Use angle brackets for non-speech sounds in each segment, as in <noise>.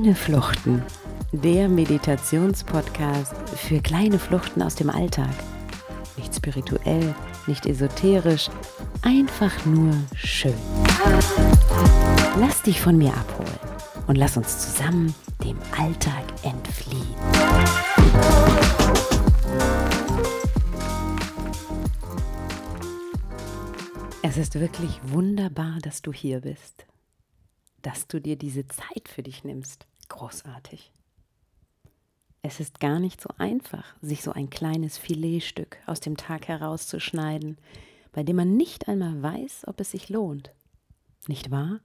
Kleine Fluchten, der Meditationspodcast für kleine Fluchten aus dem Alltag. Nicht spirituell, nicht esoterisch, einfach nur schön. Lass dich von mir abholen und lass uns zusammen dem Alltag entfliehen. Es ist wirklich wunderbar, dass du hier bist dass du dir diese Zeit für dich nimmst. Großartig. Es ist gar nicht so einfach, sich so ein kleines Filetstück aus dem Tag herauszuschneiden, bei dem man nicht einmal weiß, ob es sich lohnt. Nicht wahr?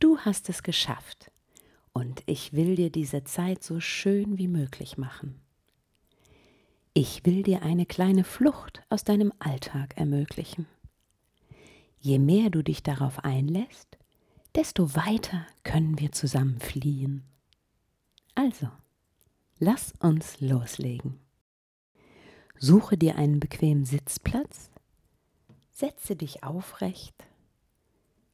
Du hast es geschafft und ich will dir diese Zeit so schön wie möglich machen. Ich will dir eine kleine Flucht aus deinem Alltag ermöglichen. Je mehr du dich darauf einlässt, desto weiter können wir zusammen fliehen. Also, lass uns loslegen. Suche dir einen bequemen Sitzplatz, setze dich aufrecht,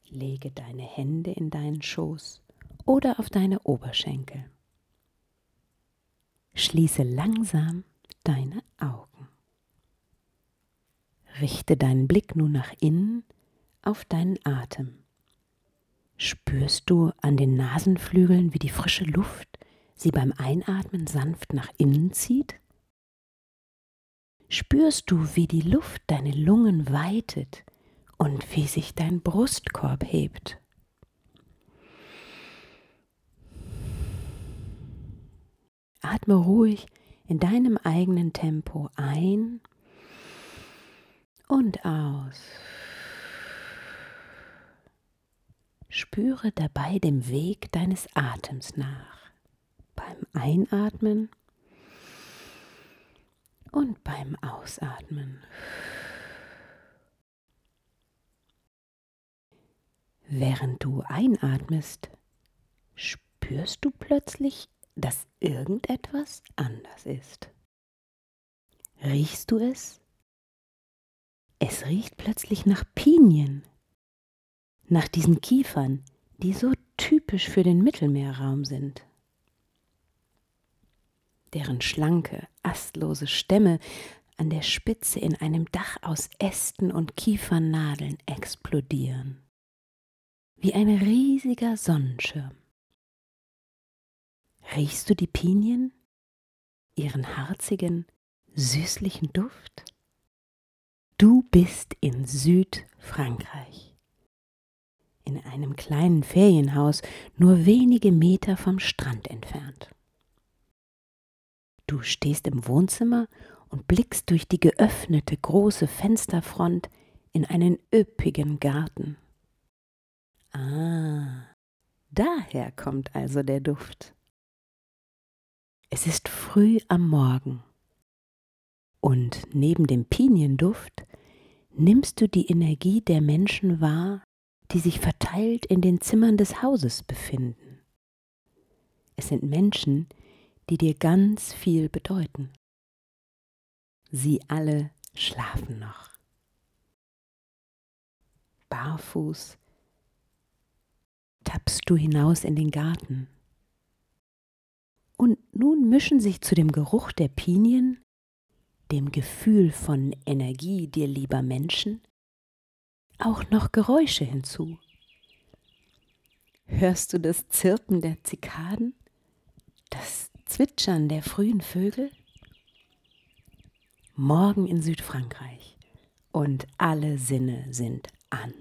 lege deine Hände in deinen Schoß oder auf deine Oberschenkel. Schließe langsam deine Augen. Richte deinen Blick nun nach innen auf deinen Atem. Spürst du an den Nasenflügeln, wie die frische Luft sie beim Einatmen sanft nach innen zieht? Spürst du, wie die Luft deine Lungen weitet und wie sich dein Brustkorb hebt? Atme ruhig in deinem eigenen Tempo ein und aus. Spüre dabei dem Weg deines Atems nach. Beim Einatmen und beim Ausatmen. Während du einatmest, spürst du plötzlich, dass irgendetwas anders ist. Riechst du es? Es riecht plötzlich nach Pinien nach diesen Kiefern, die so typisch für den Mittelmeerraum sind. Deren schlanke, astlose Stämme an der Spitze in einem Dach aus Ästen und Kiefernadeln explodieren. Wie ein riesiger Sonnenschirm. Riechst du die Pinien? Ihren harzigen, süßlichen Duft? Du bist in Südfrankreich in einem kleinen Ferienhaus nur wenige Meter vom Strand entfernt. Du stehst im Wohnzimmer und blickst durch die geöffnete große Fensterfront in einen üppigen Garten. Ah, daher kommt also der Duft. Es ist früh am Morgen und neben dem Pinienduft nimmst du die Energie der Menschen wahr, die sich verteilt in den Zimmern des Hauses befinden. Es sind Menschen, die dir ganz viel bedeuten. Sie alle schlafen noch. Barfuß tappst du hinaus in den Garten. Und nun mischen sich zu dem Geruch der Pinien, dem Gefühl von Energie dir lieber Menschen, auch noch Geräusche hinzu. Hörst du das Zirpen der Zikaden? Das Zwitschern der frühen Vögel? Morgen in Südfrankreich und alle Sinne sind an.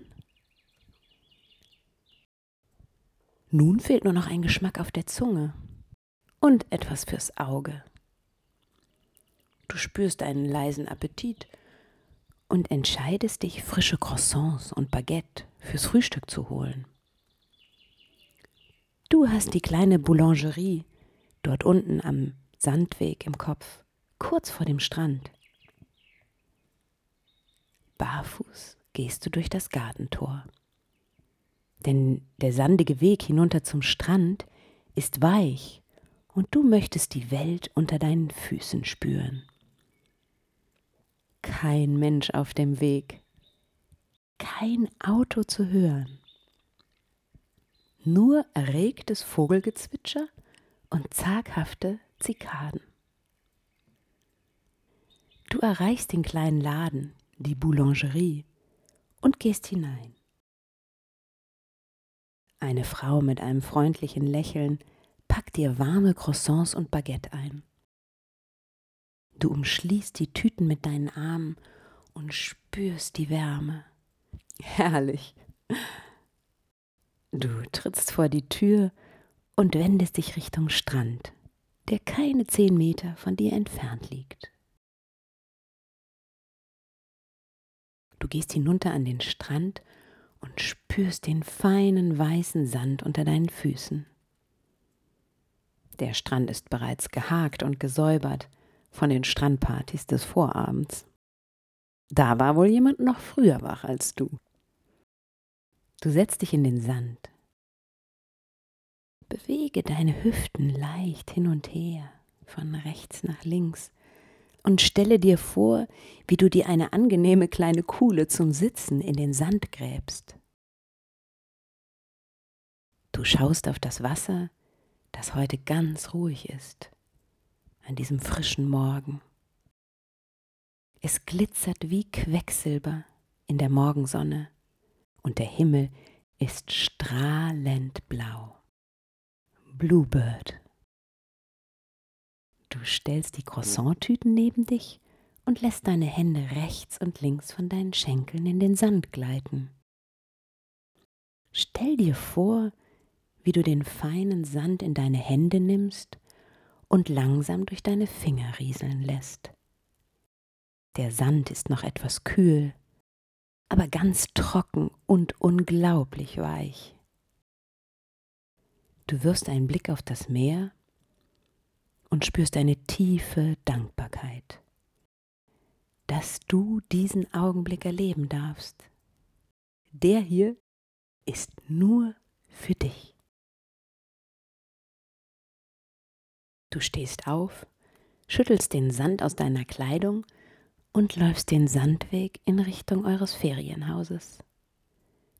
Nun fehlt nur noch ein Geschmack auf der Zunge und etwas fürs Auge. Du spürst einen leisen Appetit und entscheidest dich, frische Croissants und Baguette fürs Frühstück zu holen. Du hast die kleine Boulangerie dort unten am Sandweg im Kopf, kurz vor dem Strand. Barfuß gehst du durch das Gartentor. Denn der sandige Weg hinunter zum Strand ist weich und du möchtest die Welt unter deinen Füßen spüren kein Mensch auf dem Weg, kein Auto zu hören. nur erregtes Vogelgezwitscher und zaghafte Zikaden. Du erreichst den kleinen Laden, die Boulangerie, und gehst hinein. Eine Frau mit einem freundlichen Lächeln packt dir warme Croissants und Baguette ein. Du umschließt die Tüten mit deinen Armen und spürst die Wärme. <laughs> Herrlich. Du trittst vor die Tür und wendest dich Richtung Strand, der keine zehn Meter von dir entfernt liegt. Du gehst hinunter an den Strand und spürst den feinen weißen Sand unter deinen Füßen. Der Strand ist bereits gehakt und gesäubert von den Strandpartys des Vorabends. Da war wohl jemand noch früher wach als du. Du setzt dich in den Sand. Bewege deine Hüften leicht hin und her, von rechts nach links, und stelle dir vor, wie du dir eine angenehme kleine Kuhle zum Sitzen in den Sand gräbst. Du schaust auf das Wasser, das heute ganz ruhig ist, an diesem frischen Morgen. Es glitzert wie Quecksilber in der Morgensonne und der Himmel ist strahlend blau. Bluebird. Du stellst die Croissant-Tüten neben dich und lässt deine Hände rechts und links von deinen Schenkeln in den Sand gleiten. Stell dir vor, wie du den feinen Sand in deine Hände nimmst und langsam durch deine Finger rieseln lässt. Der Sand ist noch etwas kühl, aber ganz trocken und unglaublich weich. Du wirst einen Blick auf das Meer und spürst eine tiefe Dankbarkeit, dass du diesen Augenblick erleben darfst. Der hier ist nur für dich. Du stehst auf, schüttelst den Sand aus deiner Kleidung und läufst den Sandweg in Richtung eures Ferienhauses.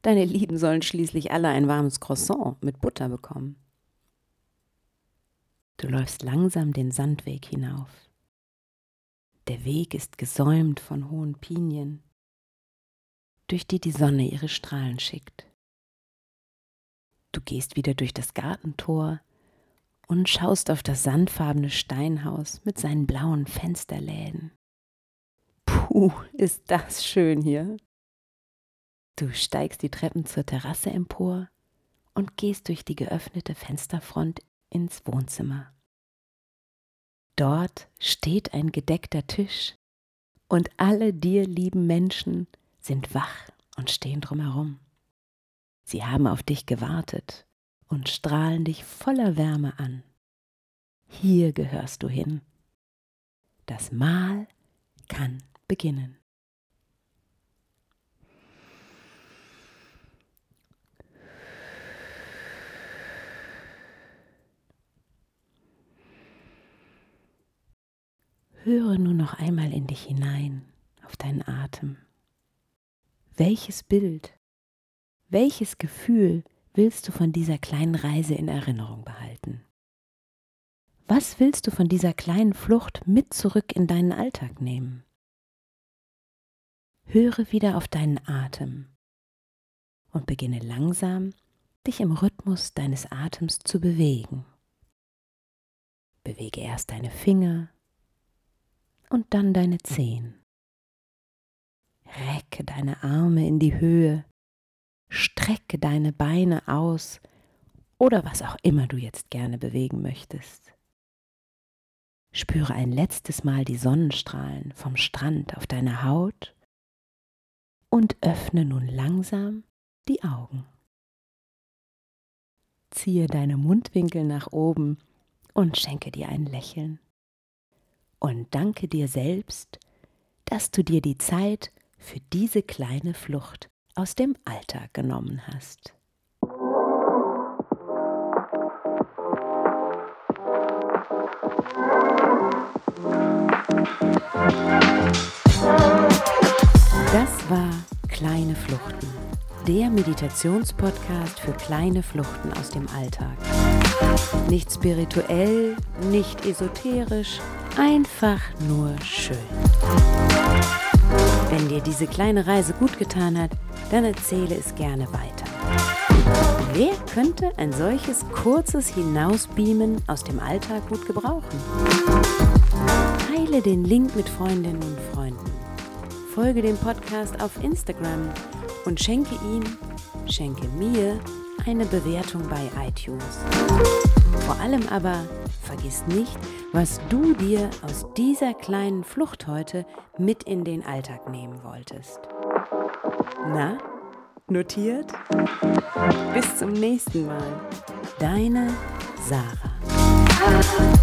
Deine Lieben sollen schließlich alle ein warmes Croissant mit Butter bekommen. Du läufst langsam den Sandweg hinauf. Der Weg ist gesäumt von hohen Pinien, durch die die Sonne ihre Strahlen schickt. Du gehst wieder durch das Gartentor und schaust auf das sandfarbene Steinhaus mit seinen blauen Fensterläden. Puh, ist das schön hier. Du steigst die Treppen zur Terrasse empor und gehst durch die geöffnete Fensterfront ins Wohnzimmer. Dort steht ein gedeckter Tisch und alle dir lieben Menschen sind wach und stehen drumherum. Sie haben auf dich gewartet und strahlen dich voller Wärme an. Hier gehörst du hin. Das Mahl kann beginnen. Höre nur noch einmal in dich hinein, auf deinen Atem. Welches Bild, welches Gefühl willst du von dieser kleinen Reise in Erinnerung behalten? Was willst du von dieser kleinen Flucht mit zurück in deinen Alltag nehmen? Höre wieder auf deinen Atem und beginne langsam, dich im Rhythmus deines Atems zu bewegen. Bewege erst deine Finger und dann deine Zehen. Recke deine Arme in die Höhe Strecke deine Beine aus oder was auch immer du jetzt gerne bewegen möchtest. Spüre ein letztes Mal die Sonnenstrahlen vom Strand auf deiner Haut und öffne nun langsam die Augen. Ziehe deine Mundwinkel nach oben und schenke dir ein Lächeln. Und danke dir selbst, dass du dir die Zeit für diese kleine Flucht aus dem Alltag genommen hast. Das war Kleine Fluchten, der Meditationspodcast für kleine Fluchten aus dem Alltag. Nicht spirituell, nicht esoterisch, einfach nur schön. Wenn dir diese kleine Reise gut getan hat, dann erzähle es gerne weiter. Wer könnte ein solches kurzes Hinausbeamen aus dem Alltag gut gebrauchen? Teile den Link mit Freundinnen und Freunden. Folge dem Podcast auf Instagram und schenke ihm, schenke mir eine Bewertung bei iTunes. Vor allem aber vergiss nicht, was du dir aus dieser kleinen Flucht heute mit in den Alltag nehmen wolltest. Na, notiert? Bis zum nächsten Mal. Deine Sarah.